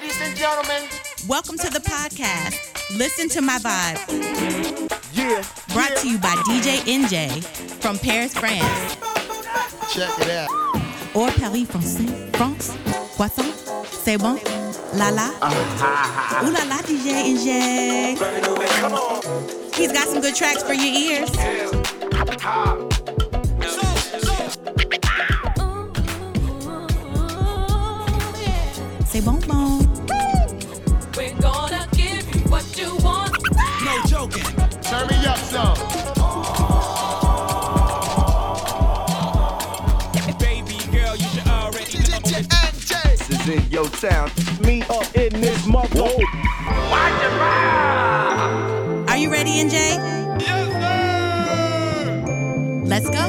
Ladies and gentlemen, Welcome to the podcast. Listen to my vibe. yeah. Brought yeah. to you by DJ NJ from Paris, France. Check it out. Or Paris, Français. France. Poisson. C'est bon. La la. Uh-huh. Ooh la la, DJ NJ. Come on. He's got some good tracks for your ears. C'est me. Baby girl, you should already. This is in your town. Me up in this mother. Are you ready, NJ? Yes, sir. Let's go.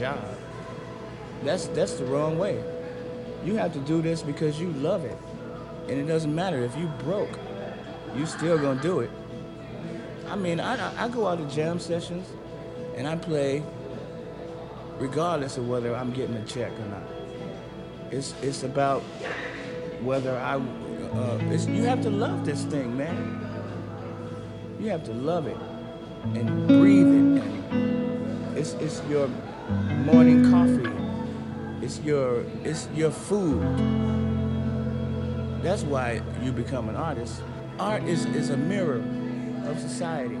Job. That's that's the wrong way. You have to do this because you love it, and it doesn't matter if you broke, you still gonna do it. I mean, I I- go out to jam sessions, and I play, regardless of whether I'm getting a check or not. It's it's about whether I. Uh, you have to love this thing, man. You have to love it and breathe it, it's it's your morning coffee. It's your it's your food. That's why you become an artist. Art is, is a mirror of society.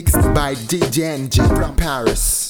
Mixed by DJ NG from Paris.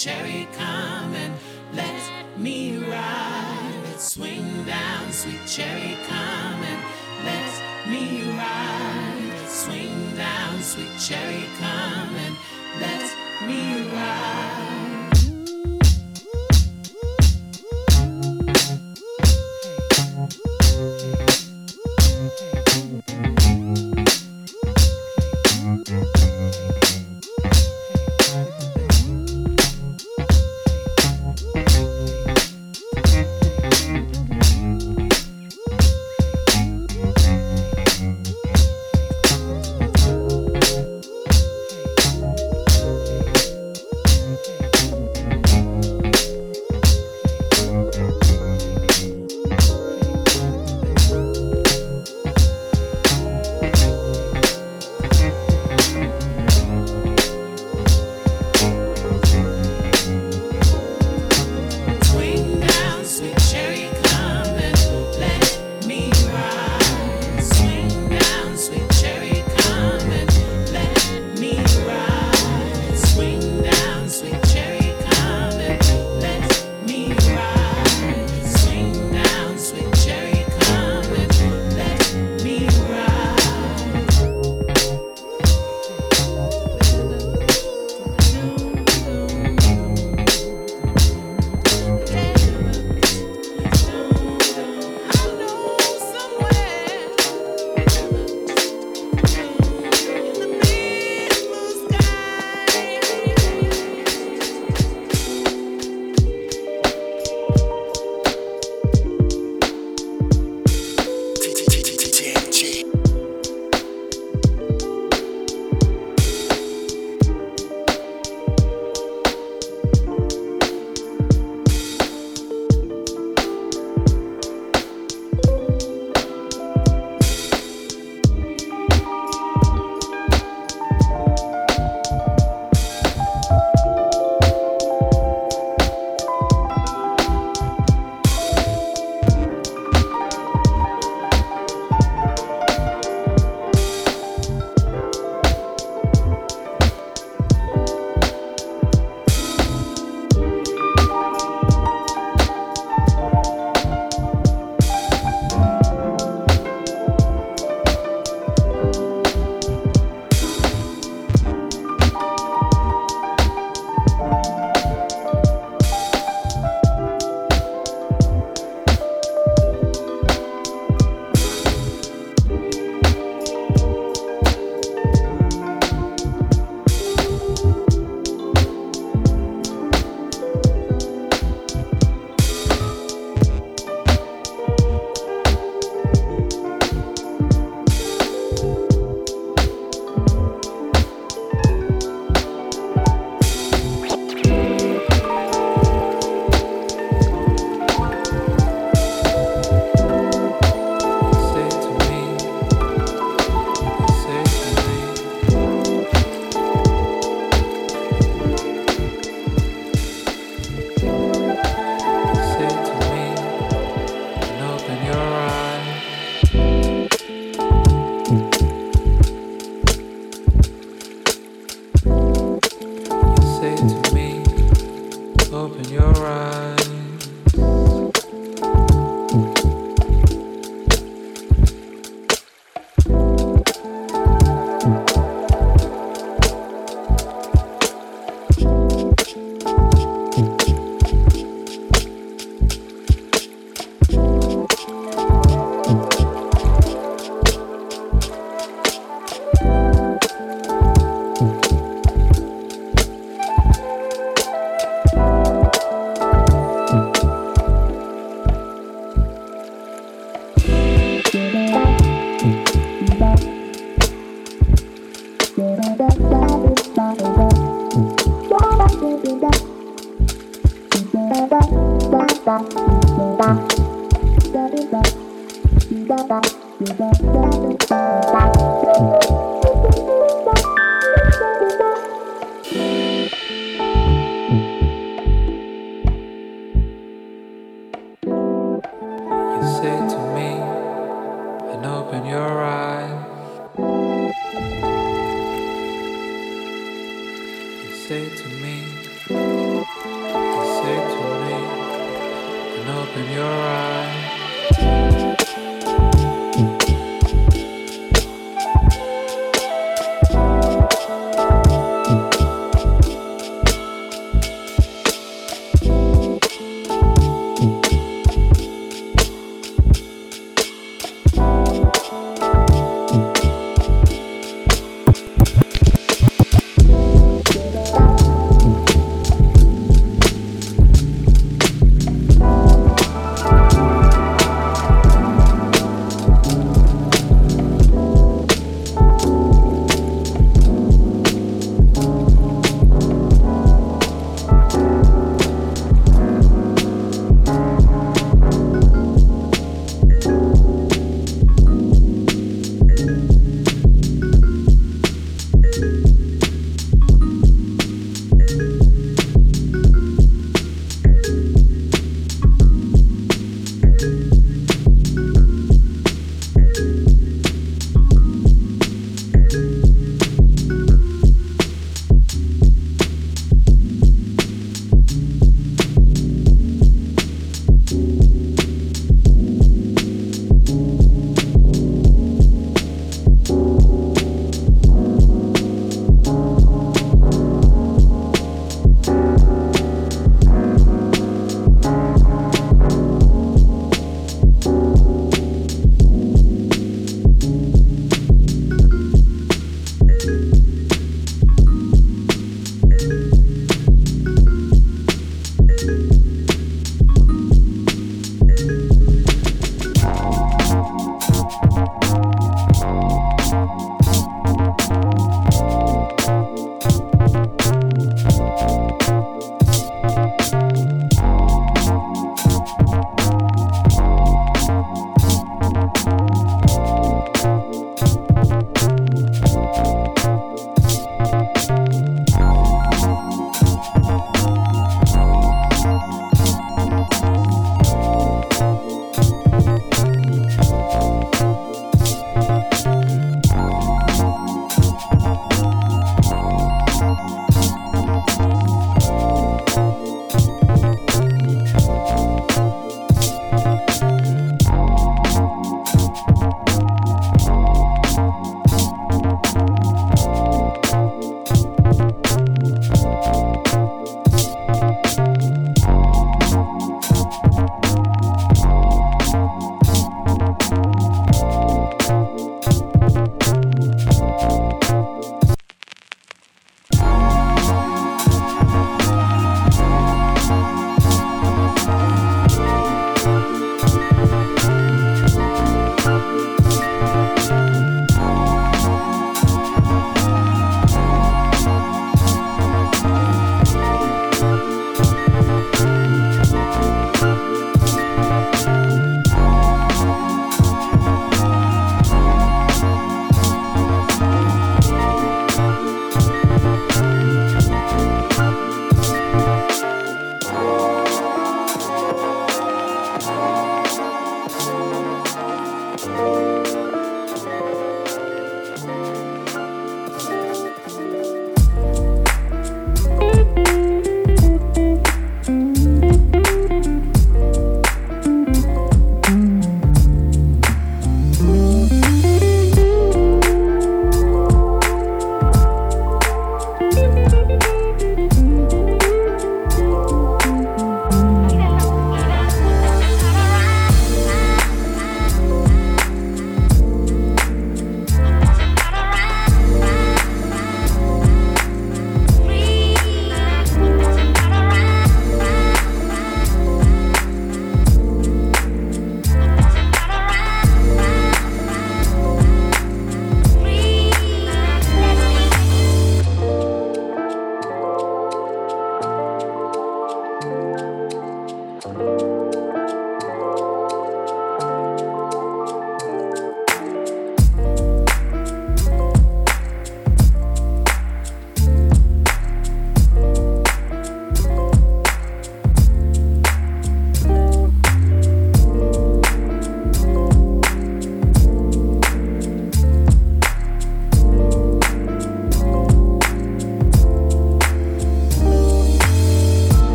cherry come and let me ride. Let's swing down, sweet cherry come and let me ride. Swing down, sweet cherry come.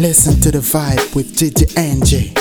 Listen to the vibe with DJ Angie.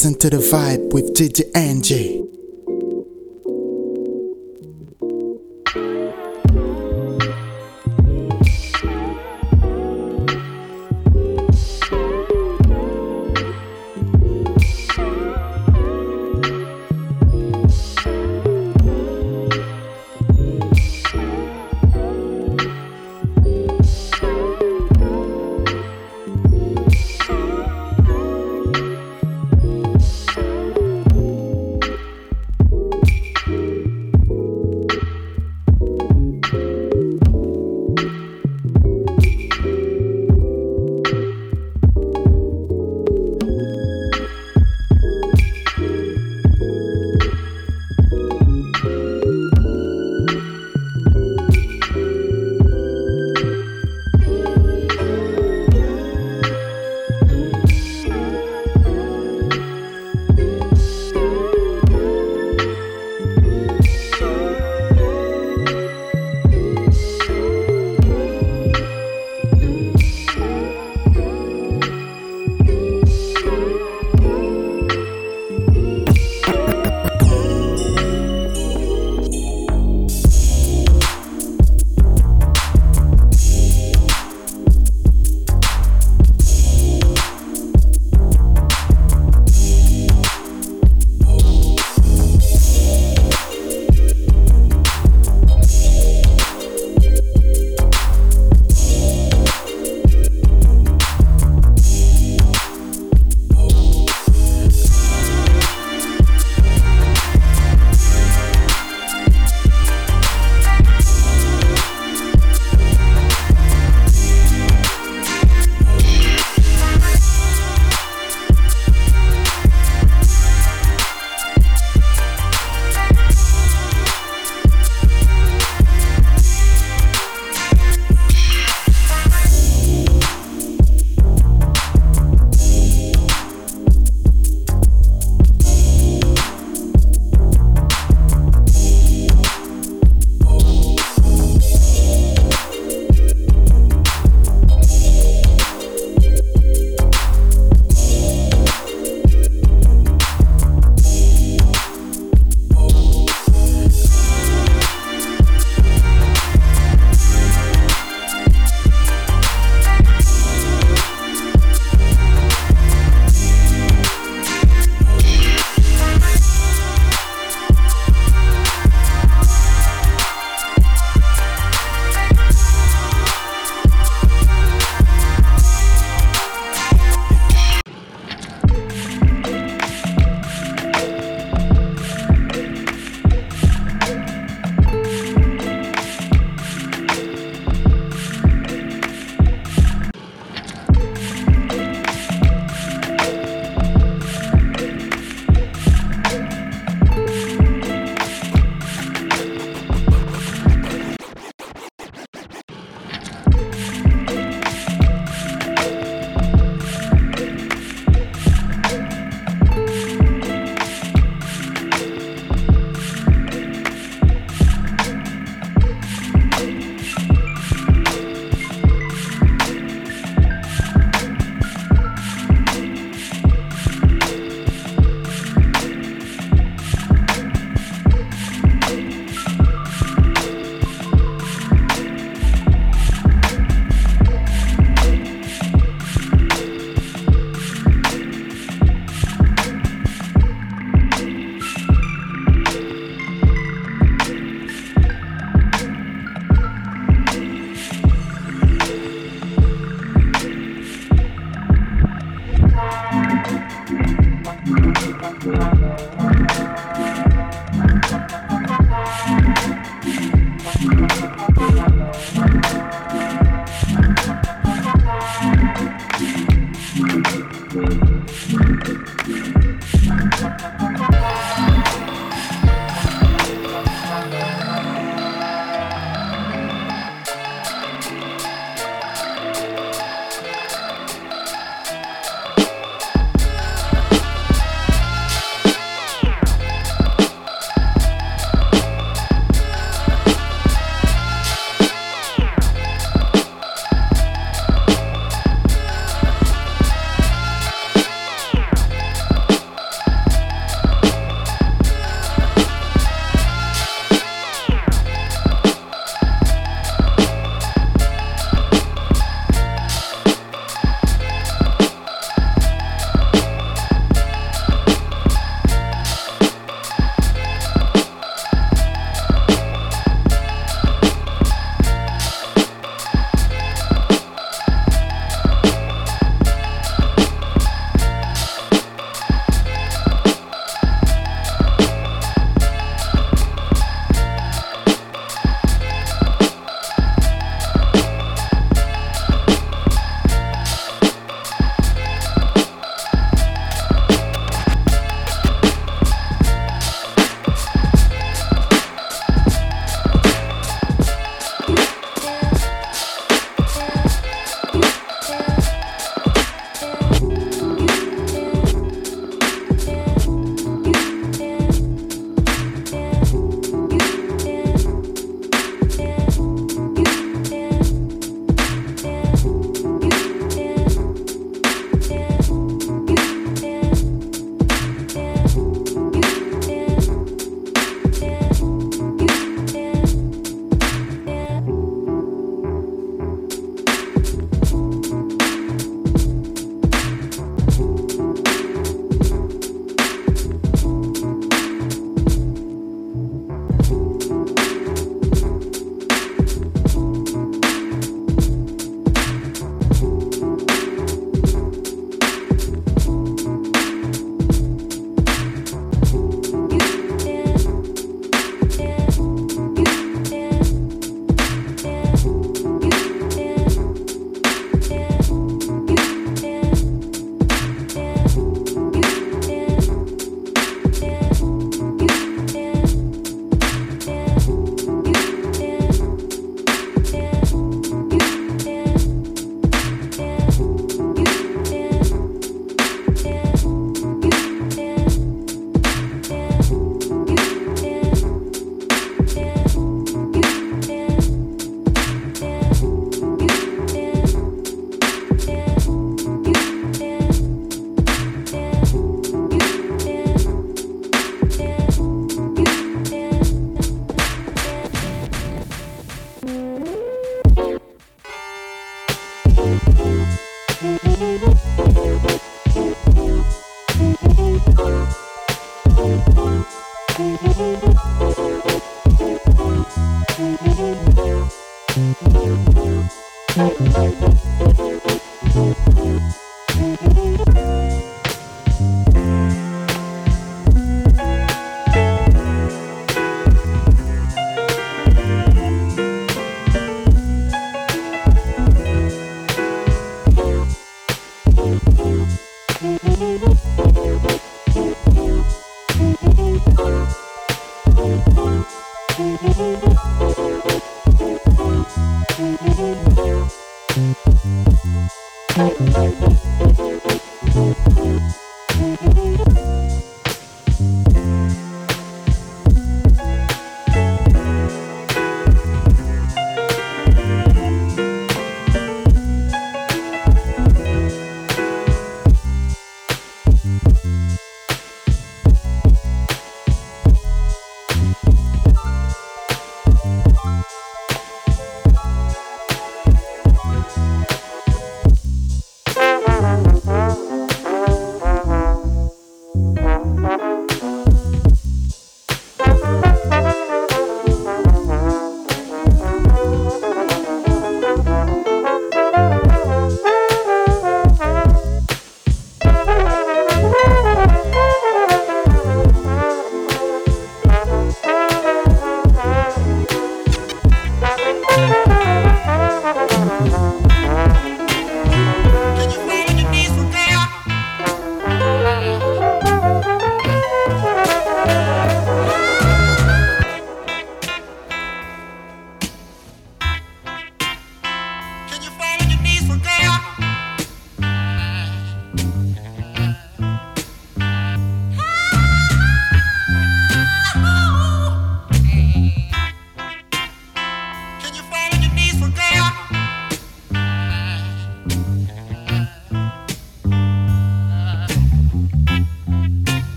Listen to the vibe with DJ NG.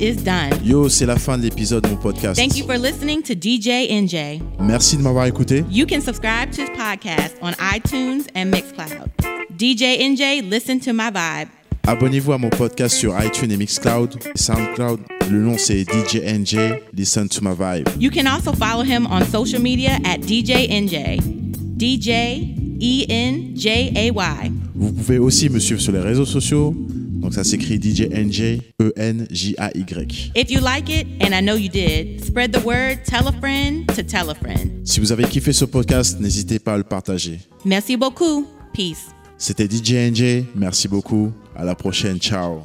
Is done. Yo, c'est la fin de l'épisode de mon podcast. Thank you for listening to DJ NJ. Merci de m'avoir écouté. You can subscribe to his podcast on iTunes and Mixcloud. DJ NJ, listen to my vibe. Abonnez-vous à mon podcast sur iTunes et Mixcloud, SoundCloud. Le nom c'est DJ NJ. Listen to my vibe. You can also follow him on social media at DJ NJ. DJ E N J A Y. Vous pouvez aussi me suivre sur les réseaux sociaux. Donc ça s'écrit DJ NJ E N J A Y. If you like it, and I know you did, spread the word, tell a friend to tell a friend. Si vous avez kiffé ce podcast, n'hésitez pas à le partager. Merci beaucoup. Peace. C'était DJ NJ. Merci beaucoup. À la prochaine. Ciao.